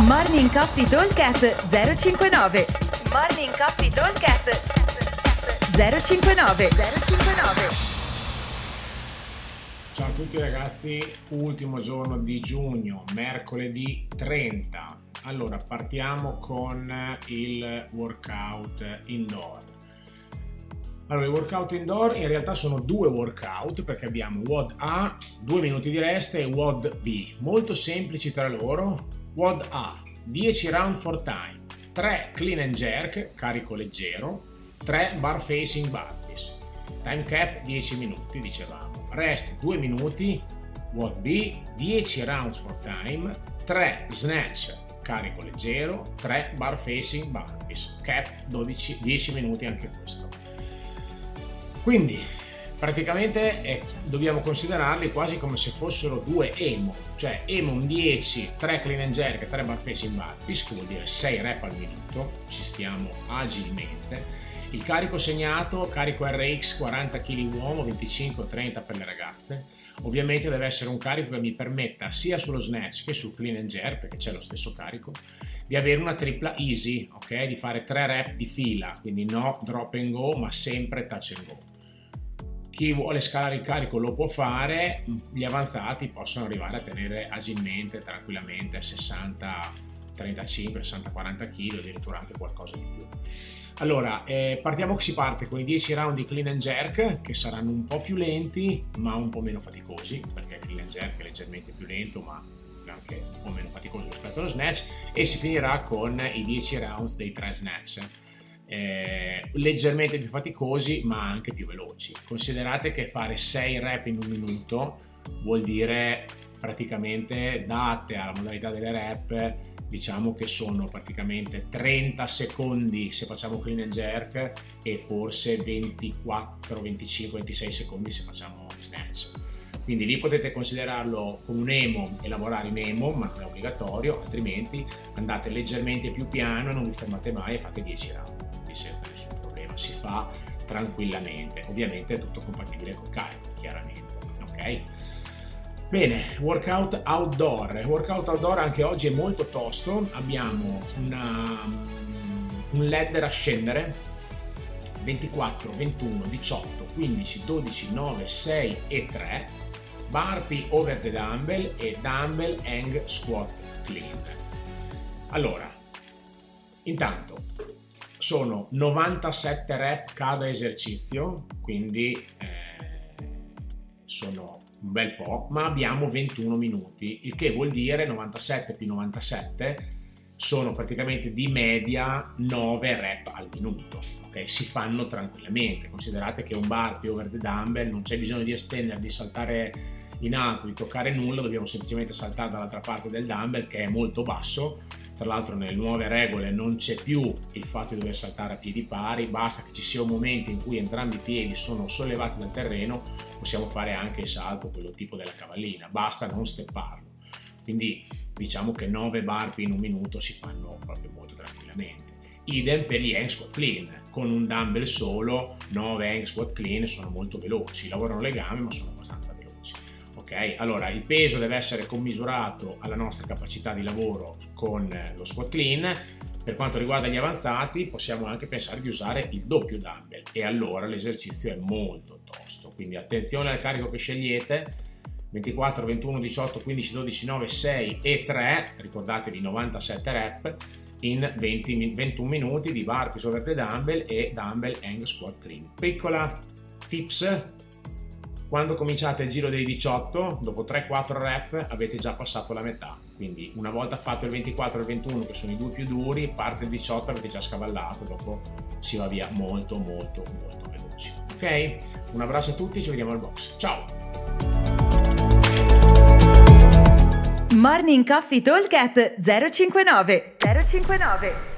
Morning Coffee Talkcast 059 Morning Coffee Talkcast 059 059 Ciao a tutti ragazzi, ultimo giorno di giugno, mercoledì 30. Allora, partiamo con il workout indoor. Allora, i workout indoor in realtà sono due workout perché abbiamo WOD A, 2 minuti di rest e WOD B, molto semplici tra loro. WOD A, 10 round for time, 3 clean and jerk, carico leggero, 3 bar facing burpees. Time cap 10 minuti, dicevamo. Rest 2 minuti, WOD B, 10 rounds for time, 3 snatch, carico leggero, 3 bar facing burpees. Cap 12, 10 minuti anche questo. Quindi praticamente eh, dobbiamo considerarli quasi come se fossero due EMO, cioè EMO 10, 3 clean and jerk, 3 bar facing burpees, che vuol dire 6 rep al minuto, ci stiamo agilmente. Il carico segnato, carico RX 40 kg uomo, 25-30 per le ragazze. Ovviamente deve essere un carico che mi permetta sia sullo snatch che sul clean and jerk, perché c'è lo stesso carico, di avere una tripla easy, ok? Di fare 3 rep di fila, quindi no drop and go, ma sempre touch and go chi vuole scalare il carico lo può fare, gli avanzati possono arrivare a tenere agilmente, tranquillamente a 60, 35, 60, 40 kg, addirittura anche qualcosa di più. Allora, eh, partiamo si parte con i 10 round di clean and jerk che saranno un po' più lenti ma un po' meno faticosi perché il clean and jerk è leggermente più lento ma anche un po' meno faticoso rispetto allo snatch e si finirà con i 10 rounds dei 3 snatch eh, leggermente più faticosi ma anche più veloci. Considerate che fare 6 rep in un minuto vuol dire praticamente date alla modalità delle rep diciamo che sono praticamente 30 secondi se facciamo clean and jerk e forse 24, 25, 26 secondi se facciamo snatch. Quindi lì potete considerarlo come un emo e lavorare in emo, ma non è obbligatorio, altrimenti andate leggermente più piano e non vi fermate mai e fate 10 round fa tranquillamente, ovviamente è tutto compatibile col carico, chiaramente, ok? Bene, workout outdoor. Workout outdoor anche oggi è molto tosto. Abbiamo una, un ladder a scendere 24, 21, 18, 15, 12, 9, 6 e 3. Burpee over the dumbbell e dumbbell hang squat clean. Allora, intanto sono 97 rep cada esercizio, quindi eh, sono un bel po', ma abbiamo 21 minuti, il che vuol dire 97 più 97 sono praticamente di media 9 rep al minuto, ok? Si fanno tranquillamente, considerate che un bar più over the dumbbell non c'è bisogno di estendere, di saltare in alto, di toccare nulla, dobbiamo semplicemente saltare dall'altra parte del dumbbell che è molto basso tra l'altro nelle nuove regole non c'è più il fatto di dover saltare a piedi pari, basta che ci sia un momento in cui entrambi i piedi sono sollevati dal terreno, possiamo fare anche il salto, quello tipo della cavallina, basta non stepparlo. Quindi diciamo che 9 burpee in un minuto si fanno proprio molto tranquillamente. Idem per gli hang squat clean, con un dumbbell solo 9 hang squat clean sono molto veloci, lavorano le gambe ma sono abbastanza. Allora il peso deve essere commisurato alla nostra capacità di lavoro con lo squat clean. Per quanto riguarda gli avanzati, possiamo anche pensare di usare il doppio dumbbell e allora l'esercizio è molto tosto. Quindi attenzione al carico che scegliete. 24, 21, 18, 15, 12, 9, 6 e 3, ricordatevi 97 rep in 20, 21 minuti di burpees over the dumbbell e dumbbell hang squat clean. Piccola tips quando cominciate il giro dei 18, dopo 3-4 rep avete già passato la metà. Quindi una volta fatto il 24 e il 21, che sono i due più duri, parte il 18 avete già scavallato, dopo si va via molto molto molto veloci. Ok? Un abbraccio a tutti, ci vediamo al box. Ciao! Morning Coffee Talk 059 059